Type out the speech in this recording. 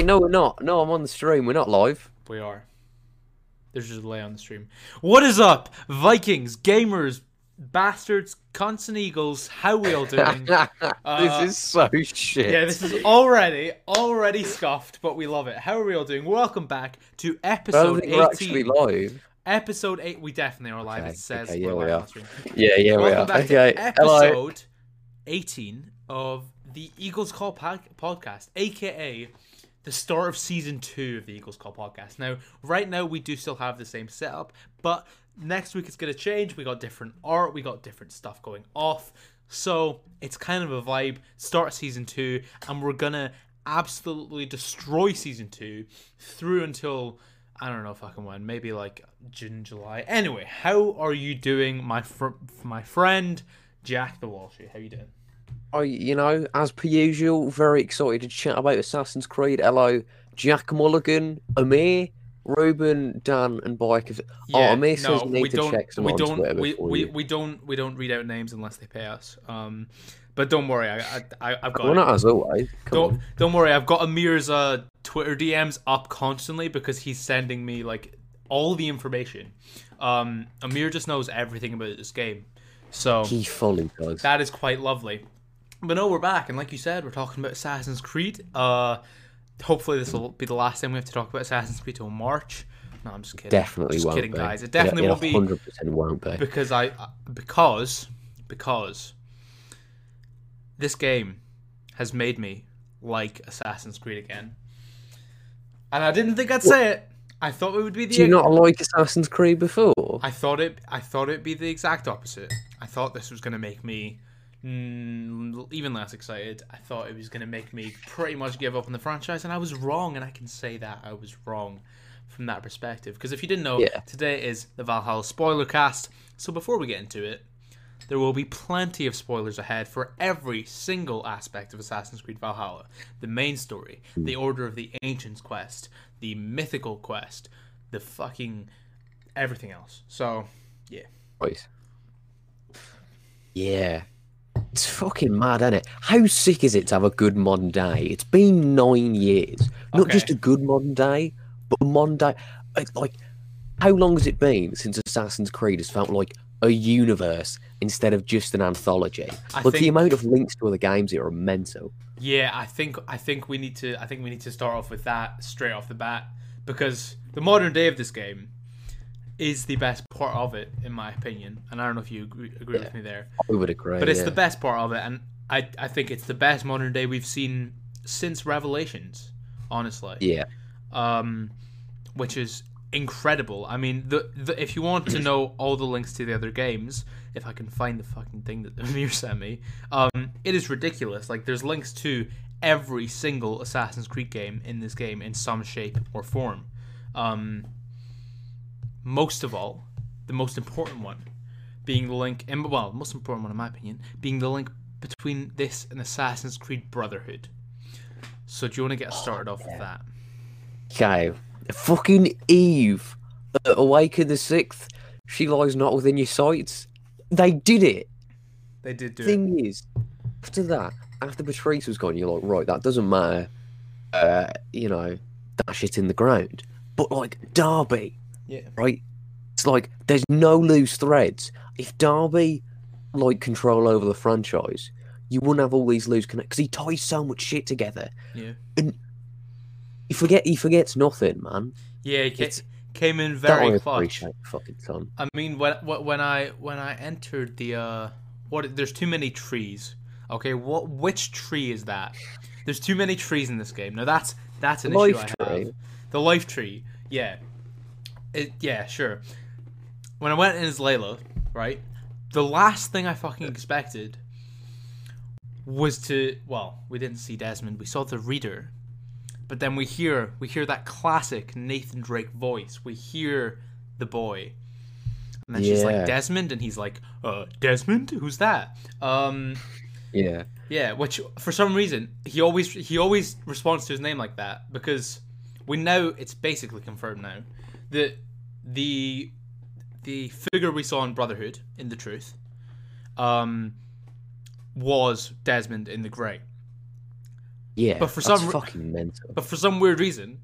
Wait, no, we're not. No, I'm on the stream. We're not live. We are. There's just a delay on the stream. What is up, Vikings, gamers, bastards, cunts and eagles? How we all doing? Uh, this is so shit. yeah, this is already already scuffed, but we love it. How are we all doing? Welcome back to I don't episode we're actually 18. live. Episode 8. We definitely are live. Okay, it says okay, we're yeah, we live are. Yeah, yeah, we Welcome are. back Okay, to hello. episode 18 of the Eagles Call pod- podcast, aka the start of season two of the Eagles Call podcast. Now, right now, we do still have the same setup, but next week it's going to change. We got different art, we got different stuff going off. So it's kind of a vibe. Start season two, and we're going to absolutely destroy season two through until. I don't know can win. Maybe like June, July. Anyway, how are you doing, my fr- my friend Jack the Walshie? How you doing? I, you know, as per usual, very excited to chat about Assassin's Creed. Hello, Jack Mulligan, Amir, Ruben, Dan, and Bike. oh, Amir says you need to check some we don't, we, we, we don't, we don't read out names unless they pay us. Um, but don't worry, I, I, I've got. Well, not as always. Come Don't on. don't worry, I've got Amir's uh Twitter DMs up constantly because he's sending me like all the information. Um, Amir just knows everything about this game, so He fully does. that is quite lovely. But no, we're back, and like you said, we're talking about Assassin's Creed. Uh, hopefully this will be the last time we have to talk about Assassin's Creed till March. No, I'm just kidding. Definitely just won't kidding, be. guys. It definitely it, won't be Hundred percent won't be. because I because because this game has made me like Assassin's Creed again. And I didn't think I'd say it. I thought it would be the Do you not like Assassin's Creed before? I thought it I thought it'd be the exact opposite. I thought this was going to make me mm, even less excited. I thought it was going to make me pretty much give up on the franchise and I was wrong and I can say that I was wrong from that perspective because if you didn't know Yeah. today is the Valhalla spoiler cast. So before we get into it, there will be plenty of spoilers ahead for every single aspect of Assassin's Creed Valhalla. The main story, the Order of the Ancients quest, the mythical quest, the fucking everything else. So, yeah. Right. Yeah. It's fucking mad, isn't it? How sick is it to have a good modern day? It's been nine years. Not Okay. just a good modern day, but a modern day. Like, like, how long has it been since Assassin's Creed has felt like a universe instead of just an anthology? I like, the amount of links to other games here are mental. Yeah, I think I think we need to I think we need to start off with that straight off the bat because the modern day of this game is the best part of it in my opinion. And I don't know if you agree, agree with me there. I would agree. but it's yeah. the best part of it and I I think it's the best modern day we've seen since Revelations, honestly. Yeah. um, which is incredible. I mean, the, the if you want to know all the links to the other games, if I can find the fucking thing that Amir sent me, um, it is ridiculous. Like, there's links to every single Assassin's Creed game in this game in some shape or form. Um, most of all, the most important one being the link, and well, the most important one in my opinion, being the link between this and Assassin's Creed Brotherhood. So, do you want to get started off with that? Okay. Fucking Eve. Uh, Awaken the Sixth. She lies not within your sights. They did it. They did do it. thing is, after that, after Patrice was gone, you're like, right, that doesn't matter. Uh, you know, that shit in the ground. But like Darby, Yeah. right? It's like there's no loose threads. If Darby like control over the franchise, you wouldn't have all these loose connects because he ties so much shit together. Yeah. You forget he forgets nothing, man. Yeah, he It's- came in That I very clutch. fucking son. I mean, when when when I when I entered the uh, what? There's too many trees. Okay, what? Which tree is that? There's too many trees in this game. Now that's that's an Life issue I tree? have. The life tree. Yeah. It. Yeah. Sure. When I went in as Layla, right? The last thing I fucking expected was to well, we didn't see Desmond. We saw the reader, but then we hear we hear that classic Nathan Drake voice. We hear the boy, and then she's like Desmond, and he's like, "Uh, Desmond, who's that?" Um, Yeah. yeah, which for some reason he always he always responds to his name like that because we know it's basically confirmed now that the the figure we saw in Brotherhood in the Truth, um, was Desmond in the Grey. Yeah, but for some fucking mental. But for some weird reason,